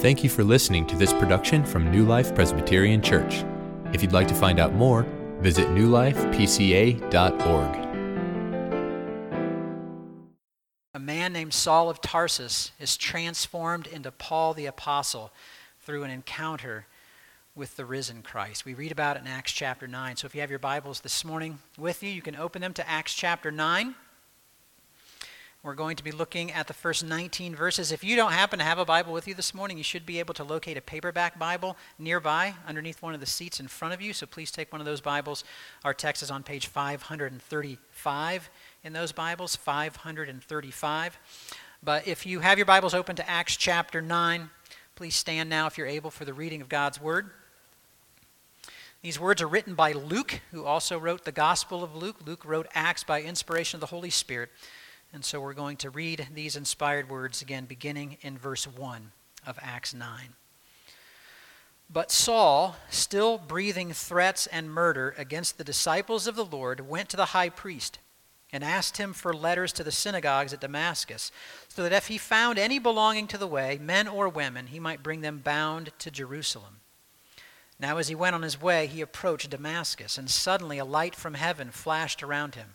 Thank you for listening to this production from New Life Presbyterian Church. If you'd like to find out more, visit newlifepca.org. A man named Saul of Tarsus is transformed into Paul the Apostle through an encounter with the risen Christ. We read about it in Acts chapter 9. So if you have your Bibles this morning with you, you can open them to Acts chapter 9. We're going to be looking at the first 19 verses. If you don't happen to have a Bible with you this morning, you should be able to locate a paperback Bible nearby underneath one of the seats in front of you. So please take one of those Bibles. Our text is on page 535 in those Bibles, 535. But if you have your Bibles open to Acts chapter 9, please stand now if you're able for the reading of God's Word. These words are written by Luke, who also wrote the Gospel of Luke. Luke wrote Acts by inspiration of the Holy Spirit. And so we're going to read these inspired words again, beginning in verse 1 of Acts 9. But Saul, still breathing threats and murder against the disciples of the Lord, went to the high priest and asked him for letters to the synagogues at Damascus, so that if he found any belonging to the way, men or women, he might bring them bound to Jerusalem. Now, as he went on his way, he approached Damascus, and suddenly a light from heaven flashed around him.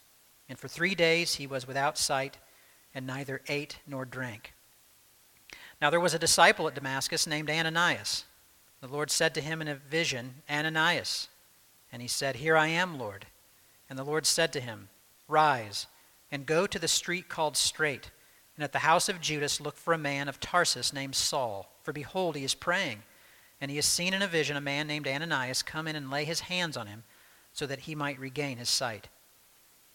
And for three days he was without sight and neither ate nor drank. Now there was a disciple at Damascus named Ananias. The Lord said to him in a vision, Ananias. And he said, Here I am, Lord. And the Lord said to him, Rise and go to the street called Straight, and at the house of Judas look for a man of Tarsus named Saul. For behold, he is praying. And he has seen in a vision a man named Ananias come in and lay his hands on him, so that he might regain his sight.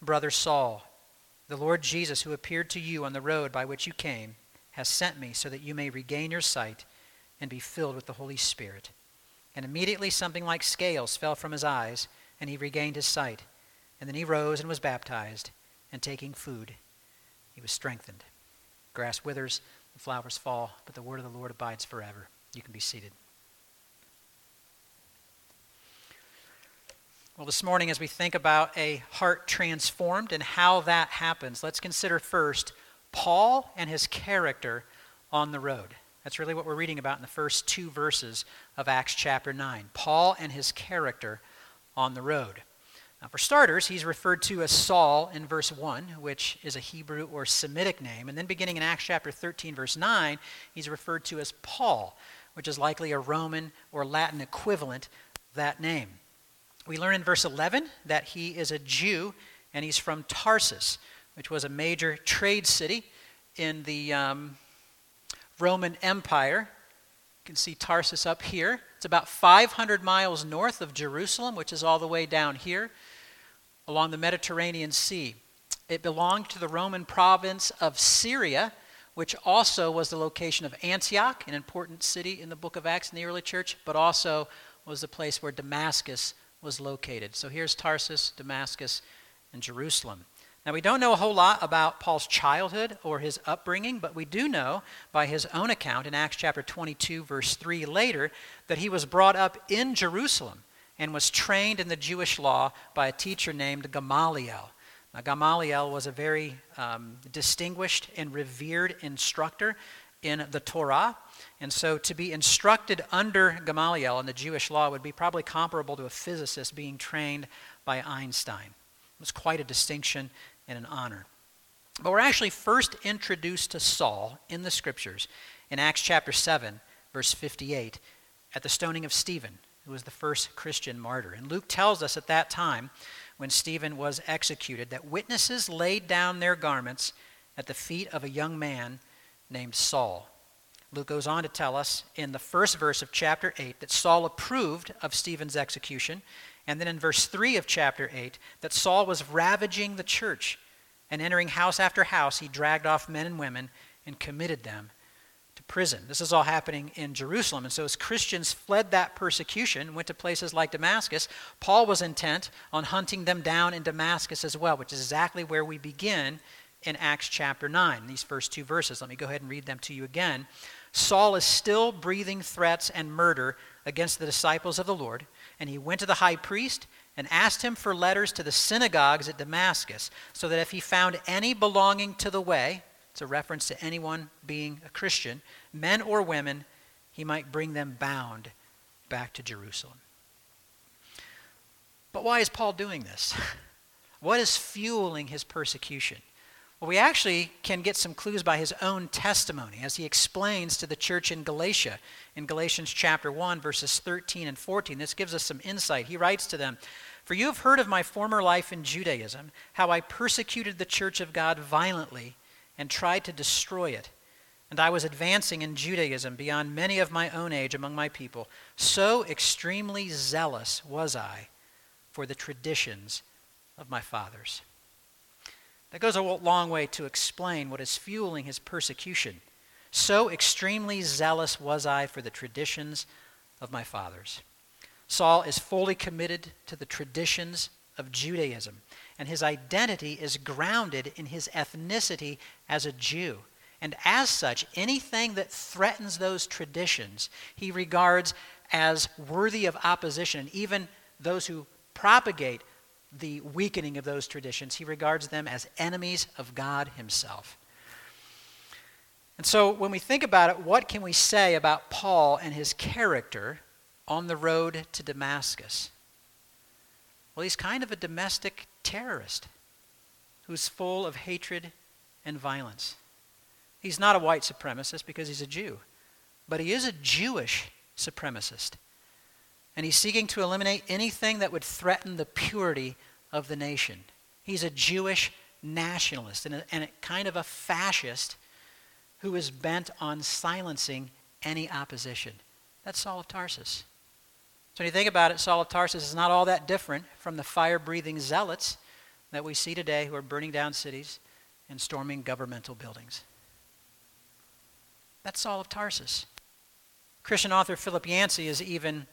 Brother Saul, the Lord Jesus, who appeared to you on the road by which you came, has sent me so that you may regain your sight and be filled with the Holy Spirit. And immediately something like scales fell from his eyes, and he regained his sight. And then he rose and was baptized, and taking food, he was strengthened. Grass withers, the flowers fall, but the word of the Lord abides forever. You can be seated. Well, this morning, as we think about a heart transformed and how that happens, let's consider first Paul and his character on the road. That's really what we're reading about in the first two verses of Acts chapter 9. Paul and his character on the road. Now, for starters, he's referred to as Saul in verse 1, which is a Hebrew or Semitic name. And then beginning in Acts chapter 13, verse 9, he's referred to as Paul, which is likely a Roman or Latin equivalent of that name. We learn in verse 11 that he is a Jew and he's from Tarsus, which was a major trade city in the um, Roman Empire. You can see Tarsus up here. It's about 500 miles north of Jerusalem, which is all the way down here along the Mediterranean Sea. It belonged to the Roman province of Syria, which also was the location of Antioch, an important city in the book of Acts in the early church, but also was the place where Damascus was located. So here's Tarsus, Damascus, and Jerusalem. Now, we don't know a whole lot about Paul's childhood or his upbringing, but we do know by his own account in Acts chapter 22, verse 3 later, that he was brought up in Jerusalem and was trained in the Jewish law by a teacher named Gamaliel. Now, Gamaliel was a very um, distinguished and revered instructor in the Torah. And so to be instructed under Gamaliel in the Jewish law would be probably comparable to a physicist being trained by Einstein. It was quite a distinction and an honor. But we're actually first introduced to Saul in the scriptures in Acts chapter 7, verse 58, at the stoning of Stephen, who was the first Christian martyr. And Luke tells us at that time, when Stephen was executed, that witnesses laid down their garments at the feet of a young man named Saul. Luke goes on to tell us in the first verse of chapter 8 that Saul approved of Stephen's execution, and then in verse 3 of chapter 8 that Saul was ravaging the church, and entering house after house, he dragged off men and women and committed them to prison. This is all happening in Jerusalem. And so, as Christians fled that persecution, went to places like Damascus, Paul was intent on hunting them down in Damascus as well, which is exactly where we begin in Acts chapter 9, these first two verses. Let me go ahead and read them to you again. Saul is still breathing threats and murder against the disciples of the Lord, and he went to the high priest and asked him for letters to the synagogues at Damascus, so that if he found any belonging to the way, it's a reference to anyone being a Christian, men or women, he might bring them bound back to Jerusalem. But why is Paul doing this? What is fueling his persecution? Well, we actually can get some clues by his own testimony as he explains to the church in Galatia in Galatians chapter 1, verses 13 and 14. This gives us some insight. He writes to them For you have heard of my former life in Judaism, how I persecuted the church of God violently and tried to destroy it. And I was advancing in Judaism beyond many of my own age among my people. So extremely zealous was I for the traditions of my fathers. That goes a long way to explain what is fueling his persecution. So extremely zealous was I for the traditions of my fathers. Saul is fully committed to the traditions of Judaism, and his identity is grounded in his ethnicity as a Jew. And as such, anything that threatens those traditions, he regards as worthy of opposition. And even those who propagate the weakening of those traditions, he regards them as enemies of God himself. And so, when we think about it, what can we say about Paul and his character on the road to Damascus? Well, he's kind of a domestic terrorist who's full of hatred and violence. He's not a white supremacist because he's a Jew, but he is a Jewish supremacist. And he's seeking to eliminate anything that would threaten the purity of the nation. He's a Jewish nationalist and a, and a kind of a fascist who is bent on silencing any opposition. That's Saul of Tarsus. So when you think about it, Saul of Tarsus is not all that different from the fire breathing zealots that we see today who are burning down cities and storming governmental buildings. That's Saul of Tarsus. Christian author Philip Yancey is even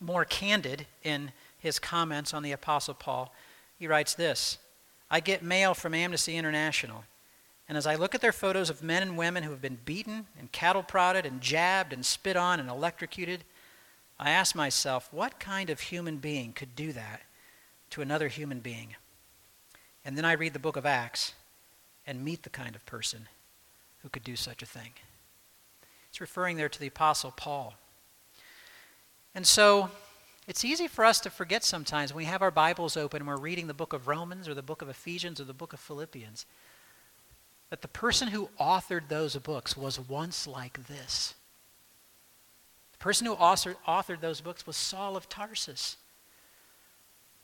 more candid in his comments on the Apostle Paul. He writes this I get mail from Amnesty International, and as I look at their photos of men and women who have been beaten and cattle prodded and jabbed and spit on and electrocuted, I ask myself, what kind of human being could do that to another human being? And then I read the book of Acts and meet the kind of person who could do such a thing. It's referring there to the Apostle Paul. And so it's easy for us to forget sometimes when we have our Bibles open and we're reading the book of Romans or the book of Ephesians or the book of Philippians that the person who authored those books was once like this. The person who authored, those books was Saul of Tarsus.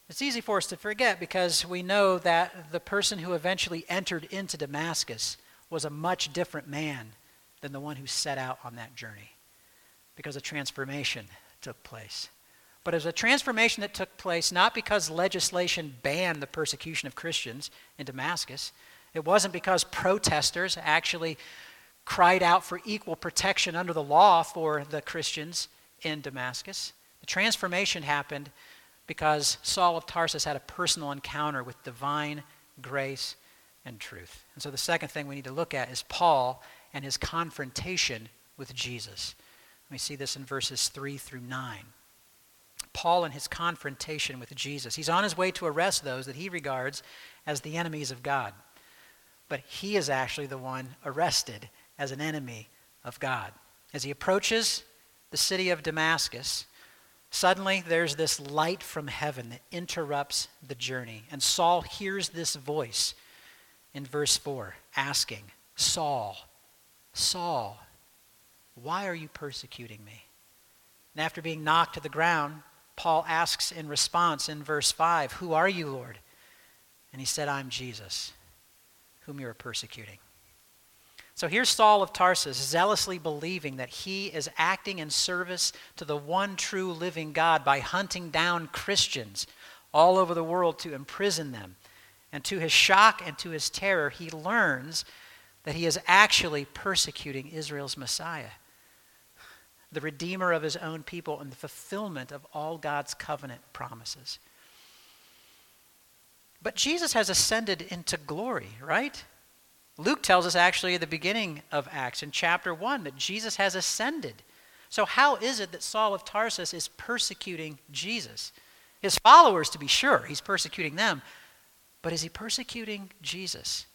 It's easy for us to forget because we know that the person who eventually entered into Damascus was a much different man than the one who set out on that journey because of transformation took place. But it was a transformation that took place not because legislation banned the persecution of Christians in Damascus. It wasn't because protesters actually cried out for equal protection under the law for the Christians in Damascus. The transformation happened because Saul of Tarsus had a personal encounter with divine grace and truth. And so the second thing we need to look at is Paul and his confrontation with Jesus. We see this in verses 3 through 9. Paul and his confrontation with Jesus. He's on his way to arrest those that he regards as the enemies of God. But he is actually the one arrested as an enemy of God. As he approaches the city of Damascus, suddenly there's this light from heaven that interrupts the journey. And Saul hears this voice in verse 4 asking, Saul, Saul, Why are you persecuting me? And after being knocked to the ground, Paul asks in response in verse 5, Who are you, Lord? And he said, I'm Jesus, whom you are persecuting. So here's Saul of Tarsus zealously believing that he is acting in service to the one true living God by hunting down Christians all over the world to imprison them. And to his shock and to his terror, he learns that he is actually persecuting Israel's Messiah, the Redeemer of his own people and the fulfillment of all God's covenant promises. But Jesus has ascended into glory, right? Luke tells us actually at the beginning of Acts in chapter 1 that Jesus has ascended. So, how is it that Saul of Tarsus is persecuting Jesus? His followers, to be sure, he's persecuting them. But is he persecuting Jesus?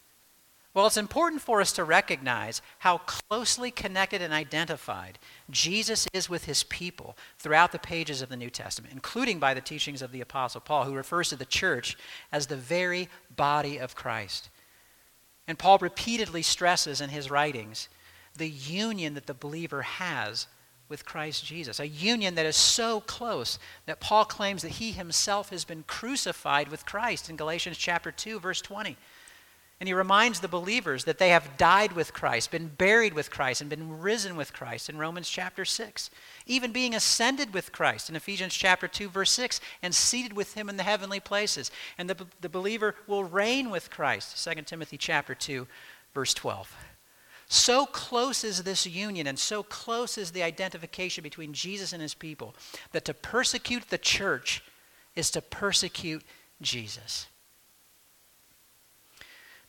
Well, it's important for us to recognize how closely connected and identified Jesus is with his people throughout the pages of the New Testament, including by the teachings of the Apostle Paul, who refers to the church as the very body of Christ. And Paul repeatedly stresses in his writings the union that the believer has with Christ Jesus, a union that is so close that Paul claims that he himself has been crucified with Christ in Galatians chapter 2 verse 20. And he reminds the believers that they have died with Christ, been buried with Christ, and been risen with Christ in Romans chapter 6. Even being ascended with Christ in Ephesians chapter 2, verse 6, and seated with him in the heavenly places. And the, the believer will reign with Christ, 2 Timothy chapter 2, verse 12. So close is this union and so close is the identification between Jesus and his people that to persecute the church is to persecute Jesus.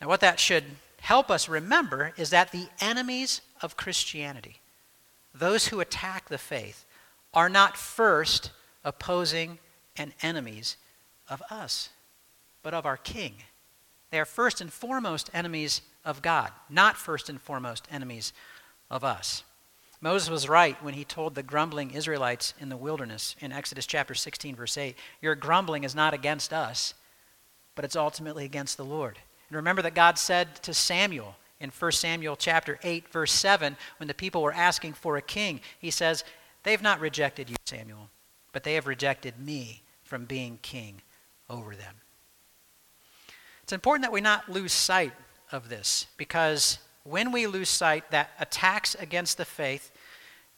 Now, what that should help us remember is that the enemies of Christianity, those who attack the faith, are not first opposing and enemies of us, but of our King. They are first and foremost enemies of God, not first and foremost enemies of us. Moses was right when he told the grumbling Israelites in the wilderness in Exodus chapter 16, verse 8 Your grumbling is not against us, but it's ultimately against the Lord. And remember that God said to Samuel in 1 Samuel chapter 8 verse 7 when the people were asking for a king, he says, "They've not rejected you, Samuel, but they have rejected me from being king over them." It's important that we not lose sight of this because when we lose sight that attacks against the faith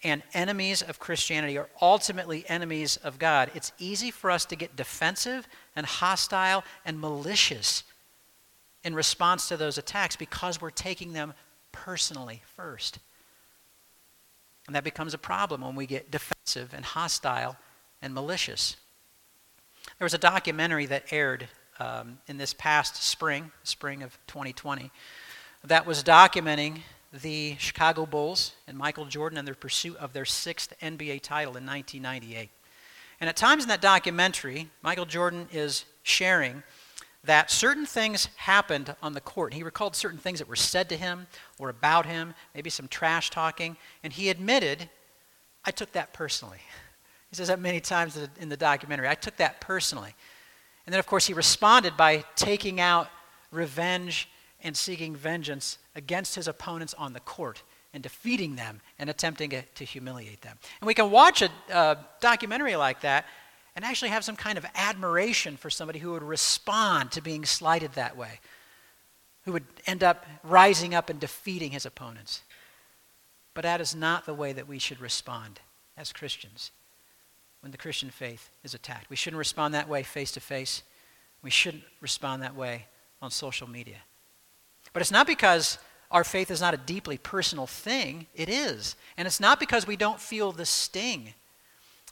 and enemies of Christianity are ultimately enemies of God, it's easy for us to get defensive and hostile and malicious in response to those attacks because we're taking them personally first. And that becomes a problem when we get defensive and hostile and malicious. There was a documentary that aired um, in this past spring, spring of 2020, that was documenting the Chicago Bulls and Michael Jordan and their pursuit of their sixth NBA title in 1998. And at times in that documentary, Michael Jordan is sharing that certain things happened on the court. He recalled certain things that were said to him or about him, maybe some trash talking, and he admitted, I took that personally. He says that many times in the documentary. I took that personally. And then, of course, he responded by taking out revenge and seeking vengeance against his opponents on the court and defeating them and attempting to humiliate them. And we can watch a documentary like that and actually have some kind of admiration for somebody who would respond to being slighted that way, who would end up rising up and defeating his opponents. But that is not the way that we should respond as Christians when the Christian faith is attacked. We shouldn't respond that way face to face. We shouldn't respond that way on social media. But it's not because our faith is not a deeply personal thing, it is. And it's not because we don't feel the sting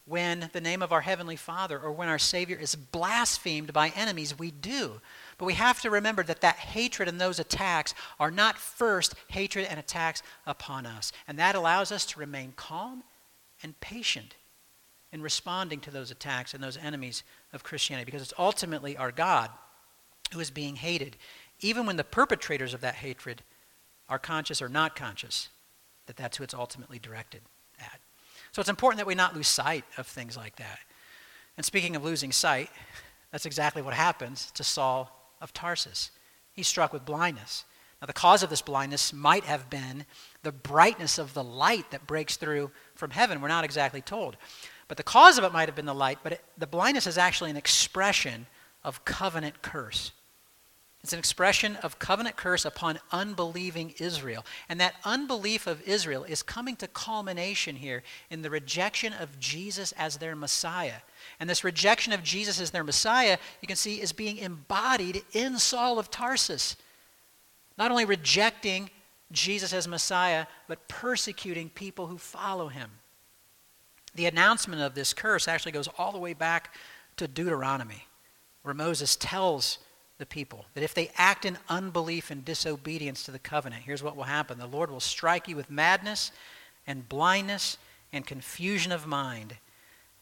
when the name of our Heavenly Father or when our Savior is blasphemed by enemies, we do. But we have to remember that that hatred and those attacks are not first hatred and attacks upon us. And that allows us to remain calm and patient in responding to those attacks and those enemies of Christianity because it's ultimately our God who is being hated, even when the perpetrators of that hatred are conscious or not conscious that that's who it's ultimately directed at. So it's important that we not lose sight of things like that. And speaking of losing sight, that's exactly what happens to Saul of Tarsus. He's struck with blindness. Now, the cause of this blindness might have been the brightness of the light that breaks through from heaven. We're not exactly told. But the cause of it might have been the light, but it, the blindness is actually an expression of covenant curse. It's an expression of covenant curse upon unbelieving Israel. And that unbelief of Israel is coming to culmination here in the rejection of Jesus as their Messiah. And this rejection of Jesus as their Messiah, you can see, is being embodied in Saul of Tarsus. Not only rejecting Jesus as Messiah, but persecuting people who follow him. The announcement of this curse actually goes all the way back to Deuteronomy, where Moses tells the people that if they act in unbelief and disobedience to the covenant, here's what will happen the Lord will strike you with madness and blindness and confusion of mind,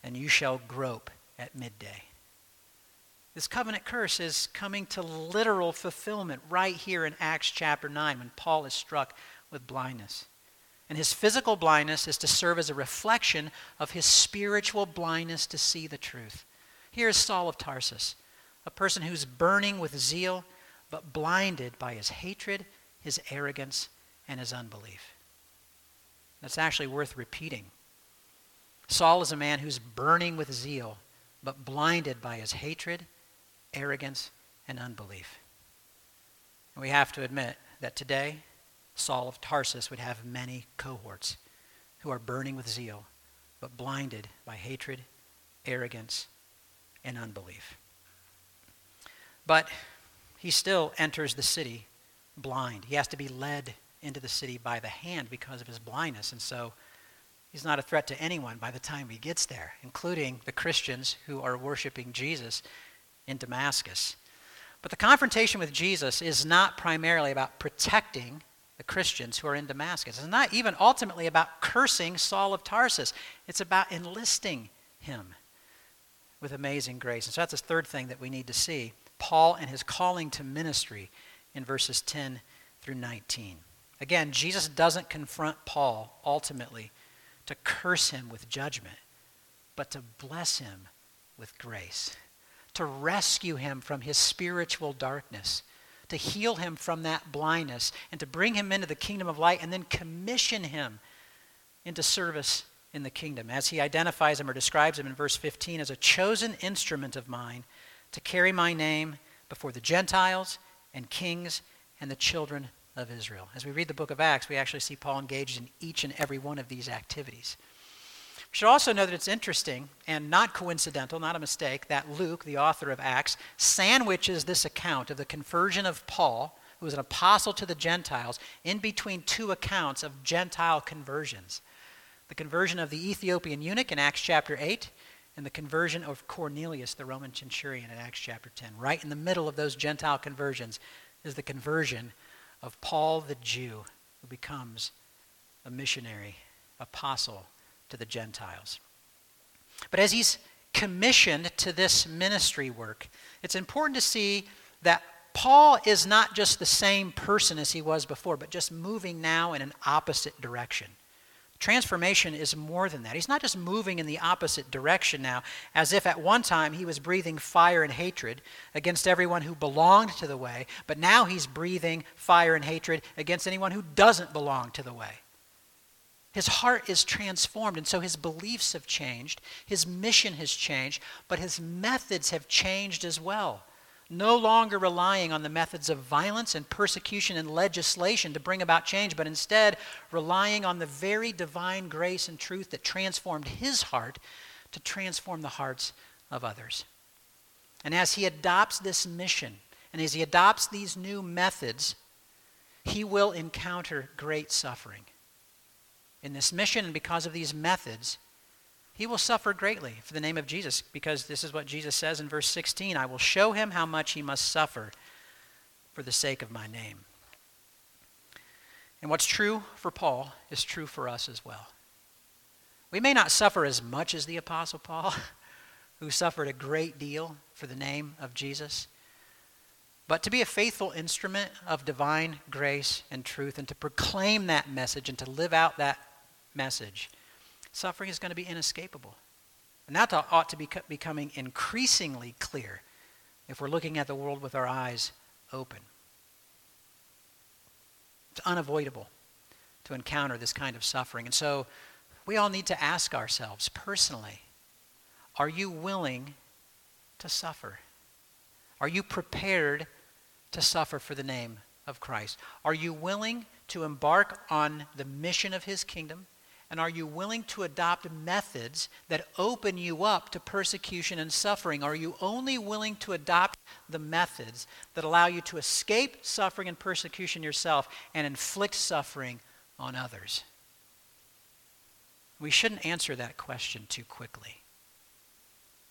and you shall grope at midday. This covenant curse is coming to literal fulfillment right here in Acts chapter 9 when Paul is struck with blindness. And his physical blindness is to serve as a reflection of his spiritual blindness to see the truth. Here is Saul of Tarsus, a person who's burning with zeal, but blinded by his hatred, his arrogance, and his unbelief. That's actually worth repeating. Saul is a man who's burning with zeal, but blinded by his hatred, arrogance, and unbelief. And we have to admit that today, Saul of Tarsus would have many cohorts who are burning with zeal, but blinded by hatred, arrogance, and unbelief. But he still enters the city blind. He has to be led into the city by the hand because of his blindness. And so he's not a threat to anyone by the time he gets there, including the Christians who are worshiping Jesus in Damascus. But the confrontation with Jesus is not primarily about protecting the Christians who are in Damascus. It's not even ultimately about cursing Saul of Tarsus. It's about enlisting him with amazing grace. And so that's the third thing that we need to see Paul and his calling to ministry in verses 10 through 19. Again, Jesus doesn't confront Paul ultimately to curse him with judgment, but to bless him with grace to rescue him from his spiritual darkness, to heal him from that blindness, and to bring him into the kingdom of light, and then commission him into service in the kingdom, as he identifies him or describes him in verse 15 as a chosen instrument of mine to carry my name before the Gentiles and kings and the children of Israel. As we read the book of Acts, we actually see Paul engaged in each and every one of these activities. We should also know that it's interesting and not coincidental, not a mistake, that Luke, the author of Acts, sandwiches this account of the conversion of Paul, who was an apostle to the Gentiles, in between two accounts of Gentile conversions the conversion of the Ethiopian eunuch in Acts chapter 8, and the conversion of Cornelius, the Roman centurion, in Acts chapter 10. Right in the middle of those Gentile conversions is the conversion of Paul the Jew, who becomes a missionary, apostle to the Gentiles. But as he's commissioned to this ministry work, it's important to see that Paul is not just the same person as he was before, but just moving now in an opposite direction. Transformation is more than that. He's not just moving in the opposite direction now, as if at one time he was breathing fire and hatred against everyone who belonged to the way, but now he's breathing fire and hatred against anyone who doesn't belong to the way. His heart is transformed, and so his beliefs have changed. His mission has changed, but his methods have changed as well. No longer relying on the methods of violence and persecution and legislation to bring about change, but instead relying on the very divine grace and truth that transformed his heart to transform the hearts of others. And as he adopts this mission, and as he adopts these new methods, he will encounter great suffering in this mission and because of these methods, he will suffer greatly for the name of Jesus because this is what Jesus says in verse 16 I will show him how much he must suffer for the sake of my name. And what's true for Paul is true for us as well. We may not suffer as much as the Apostle Paul, who suffered a great deal for the name of Jesus. But to be a faithful instrument of divine grace and truth and to proclaim that message and to live out that message, suffering is going to be inescapable. And that ought to be becoming increasingly clear if we're looking at the world with our eyes open. It's unavoidable to encounter this kind of suffering. And so we all need to ask ourselves personally are you willing to suffer? Are you prepared to suffer for the name of Christ? Are you willing to embark on the mission of his kingdom? And are you willing to adopt methods that open you up to persecution and suffering? Are you only willing to adopt the methods that allow you to escape suffering and persecution yourself and inflict suffering on others? We shouldn't answer that question too quickly.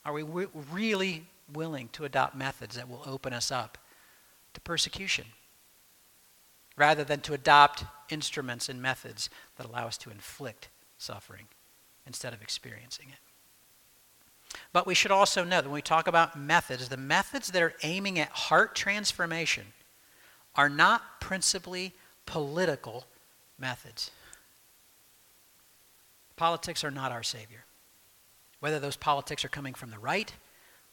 Are we w- really willing to adopt methods that will open us up to persecution? Rather than to adopt instruments and methods that allow us to inflict suffering instead of experiencing it. But we should also know that when we talk about methods, the methods that are aiming at heart transformation are not principally political methods. Politics are not our Savior. Whether those politics are coming from the right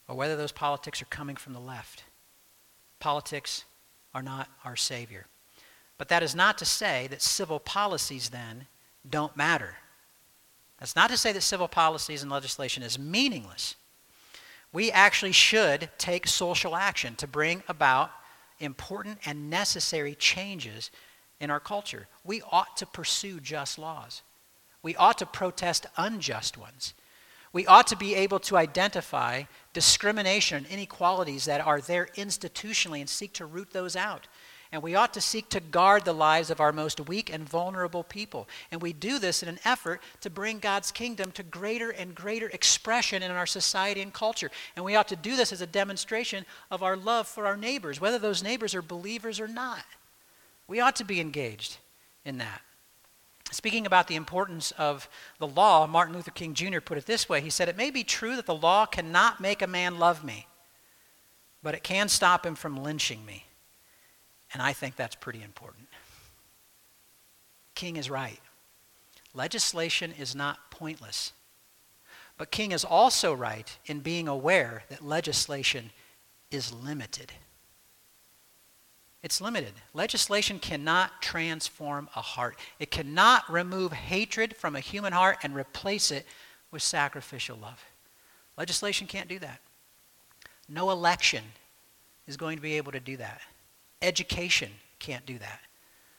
or whether those politics are coming from the left, politics are not our Savior. But that is not to say that civil policies then don't matter. That's not to say that civil policies and legislation is meaningless. We actually should take social action to bring about important and necessary changes in our culture. We ought to pursue just laws. We ought to protest unjust ones. We ought to be able to identify discrimination and inequalities that are there institutionally and seek to root those out. And we ought to seek to guard the lives of our most weak and vulnerable people. And we do this in an effort to bring God's kingdom to greater and greater expression in our society and culture. And we ought to do this as a demonstration of our love for our neighbors, whether those neighbors are believers or not. We ought to be engaged in that. Speaking about the importance of the law, Martin Luther King Jr. put it this way He said, It may be true that the law cannot make a man love me, but it can stop him from lynching me. And I think that's pretty important. King is right. Legislation is not pointless. But King is also right in being aware that legislation is limited. It's limited. Legislation cannot transform a heart. It cannot remove hatred from a human heart and replace it with sacrificial love. Legislation can't do that. No election is going to be able to do that. Education can't do that.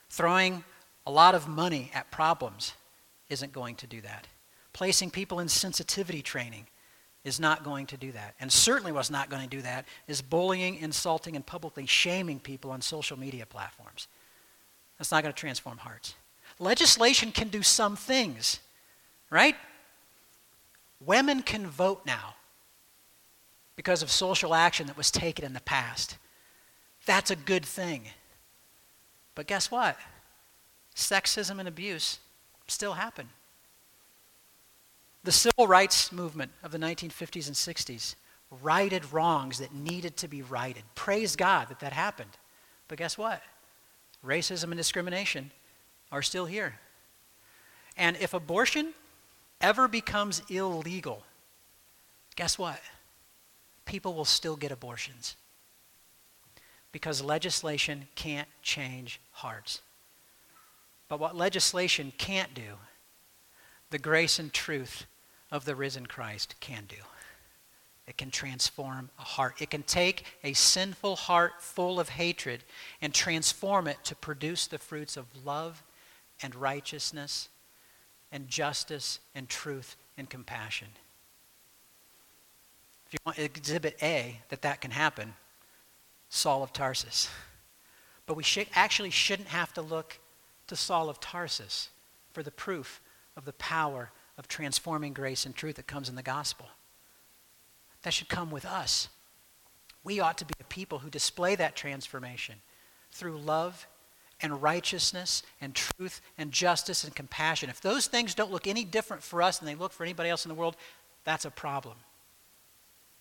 Throwing a lot of money at problems isn't going to do that. Placing people in sensitivity training is not going to do that. And certainly what's not going to do that is bullying, insulting, and publicly shaming people on social media platforms. That's not going to transform hearts. Legislation can do some things, right? Women can vote now because of social action that was taken in the past. That's a good thing. But guess what? Sexism and abuse still happen. The civil rights movement of the 1950s and 60s righted wrongs that needed to be righted. Praise God that that happened. But guess what? Racism and discrimination are still here. And if abortion ever becomes illegal, guess what? People will still get abortions because legislation can't change hearts. But what legislation can't do, the grace and truth of the risen Christ can do. It can transform a heart. It can take a sinful heart full of hatred and transform it to produce the fruits of love and righteousness and justice and truth and compassion. If you want exhibit A that that can happen, Saul of Tarsus. But we should, actually shouldn't have to look to Saul of Tarsus for the proof of the power of transforming grace and truth that comes in the gospel. That should come with us. We ought to be a people who display that transformation through love and righteousness and truth and justice and compassion. If those things don't look any different for us than they look for anybody else in the world, that's a problem.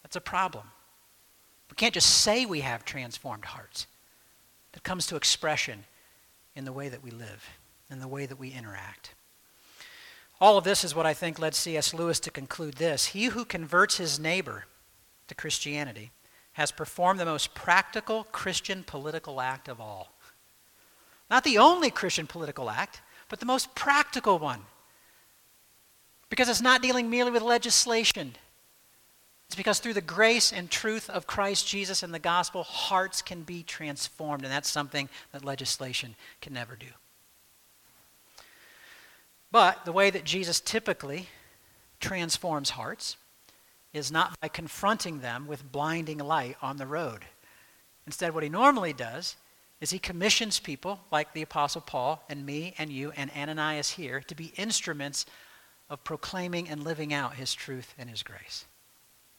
That's a problem. We can't just say we have transformed hearts. That comes to expression in the way that we live, in the way that we interact. All of this is what I think led C.S. Lewis to conclude this He who converts his neighbor to Christianity has performed the most practical Christian political act of all. Not the only Christian political act, but the most practical one. Because it's not dealing merely with legislation. It's because through the grace and truth of Christ Jesus and the gospel, hearts can be transformed. And that's something that legislation can never do. But the way that Jesus typically transforms hearts is not by confronting them with blinding light on the road. Instead, what he normally does is he commissions people like the Apostle Paul and me and you and Ananias here to be instruments of proclaiming and living out his truth and his grace.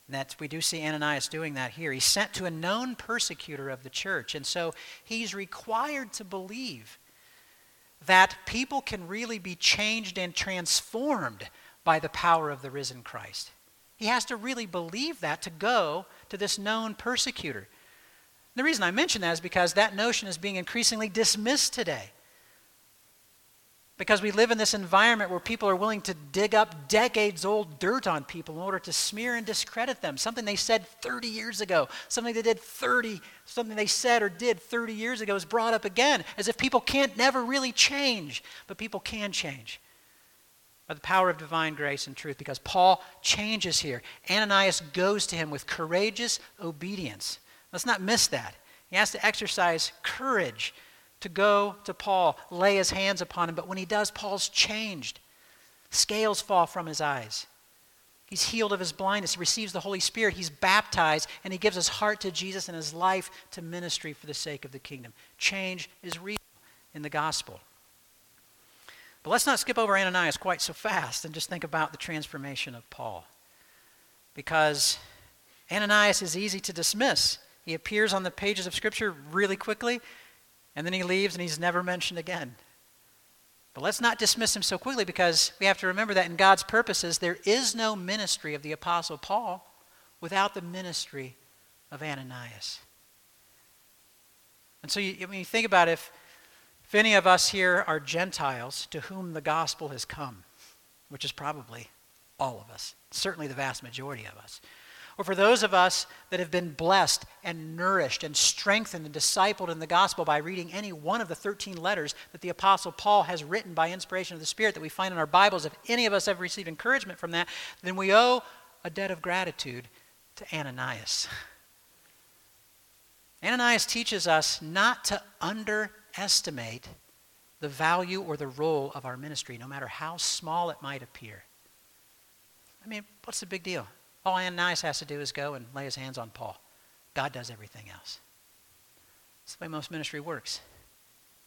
And that's, we do see Ananias doing that here. He's sent to a known persecutor of the church, and so he's required to believe that people can really be changed and transformed by the power of the risen Christ. He has to really believe that to go to this known persecutor. The reason I mention that is because that notion is being increasingly dismissed today. Because we live in this environment where people are willing to dig up decades old dirt on people in order to smear and discredit them. Something they said 30 years ago, something they did 30, something they said or did 30 years ago is brought up again, as if people can't never really change. But people can change by the power of divine grace and truth because Paul changes here. Ananias goes to him with courageous obedience. Let's not miss that. He has to exercise courage to go to Paul, lay his hands upon him. But when he does, Paul's changed. Scales fall from his eyes. He's healed of his blindness. He receives the Holy Spirit. He's baptized, and he gives his heart to Jesus and his life to ministry for the sake of the kingdom. Change is real in the gospel. But let's not skip over Ananias quite so fast and just think about the transformation of Paul. Because Ananias is easy to dismiss. He appears on the pages of Scripture really quickly, and then he leaves and he's never mentioned again. But let's not dismiss him so quickly because we have to remember that in God's purposes, there is no ministry of the Apostle Paul without the ministry of Ananias. And so you, when you think about if, if any of us here are Gentiles to whom the gospel has come, which is probably all of us, certainly the vast majority of us, or for those of us that have been blessed and nourished and strengthened and discipled in the gospel by reading any one of the 13 letters that the Apostle Paul has written by inspiration of the Spirit that we find in our Bibles, if any of us have received encouragement from that, then we owe a debt of gratitude to Ananias. Ananias teaches us not to underestimate the value or the role of our ministry, no matter how small it might appear. I mean, what's the big deal? All Ananias has to do is go and lay his hands on Paul. God does everything else. That's the way most ministry works.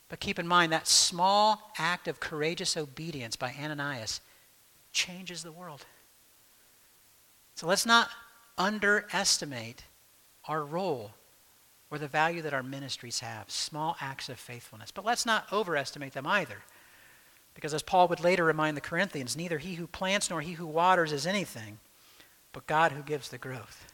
But keep in mind that small act of courageous obedience by Ananias changes the world. So let's not underestimate our role or the value that our ministries have, small acts of faithfulness. But let's not overestimate them either. Because as Paul would later remind the Corinthians, neither he who plants nor he who waters is anything, but God who gives the growth.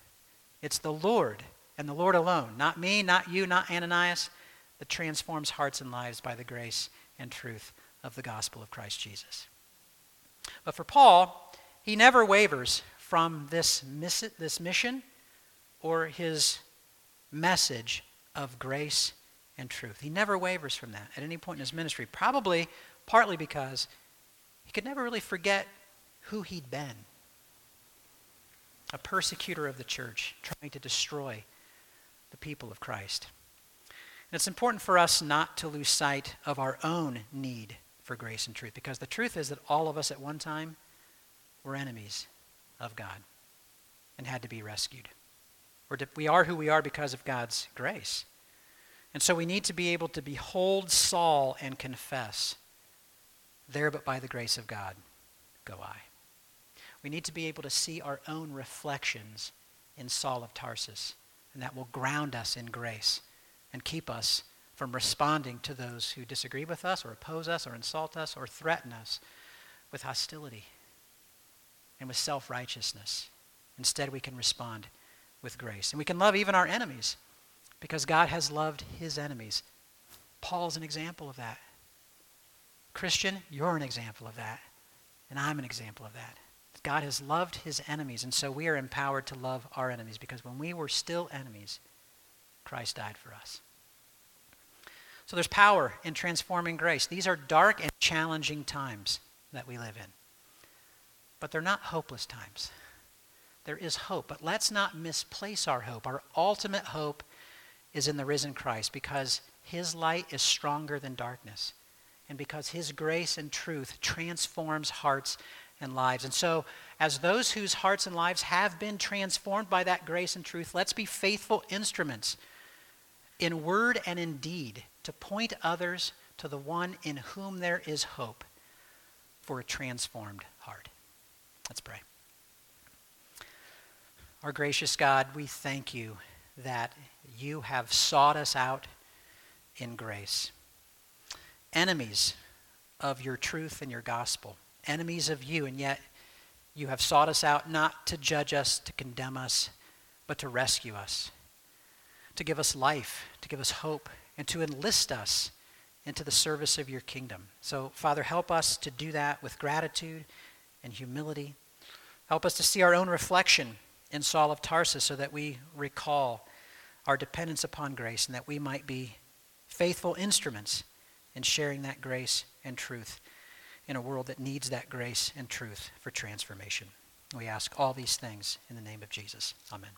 It's the Lord and the Lord alone, not me, not you, not Ananias, that transforms hearts and lives by the grace and truth of the gospel of Christ Jesus. But for Paul, he never wavers from this, miss- this mission or his message of grace and truth. He never wavers from that at any point in his ministry, probably partly because he could never really forget who he'd been a persecutor of the church, trying to destroy the people of Christ. And it's important for us not to lose sight of our own need for grace and truth, because the truth is that all of us at one time were enemies of God and had to be rescued. we are who we are because of God's grace. And so we need to be able to behold Saul and confess, There but by the grace of God go I. We need to be able to see our own reflections in Saul of Tarsus, and that will ground us in grace and keep us from responding to those who disagree with us or oppose us or insult us or threaten us with hostility and with self righteousness. Instead, we can respond with grace. And we can love even our enemies because God has loved his enemies. Paul's an example of that. Christian, you're an example of that. And I'm an example of that. God has loved his enemies, and so we are empowered to love our enemies because when we were still enemies, Christ died for us. So there's power in transforming grace. These are dark and challenging times that we live in. But they're not hopeless times. There is hope. But let's not misplace our hope. Our ultimate hope is in the risen Christ because his light is stronger than darkness. And because his grace and truth transforms hearts and lives. And so, as those whose hearts and lives have been transformed by that grace and truth, let's be faithful instruments in word and in deed to point others to the one in whom there is hope for a transformed heart. Let's pray. Our gracious God, we thank you that you have sought us out in grace. Enemies of your truth and your gospel, enemies of you, and yet you have sought us out not to judge us, to condemn us, but to rescue us, to give us life, to give us hope, and to enlist us into the service of your kingdom. So, Father, help us to do that with gratitude and humility. Help us to see our own reflection in Saul of Tarsus so that we recall our dependence upon grace and that we might be faithful instruments in sharing that grace and truth in a world that needs that grace and truth for transformation. We ask all these things in the name of Jesus. Amen.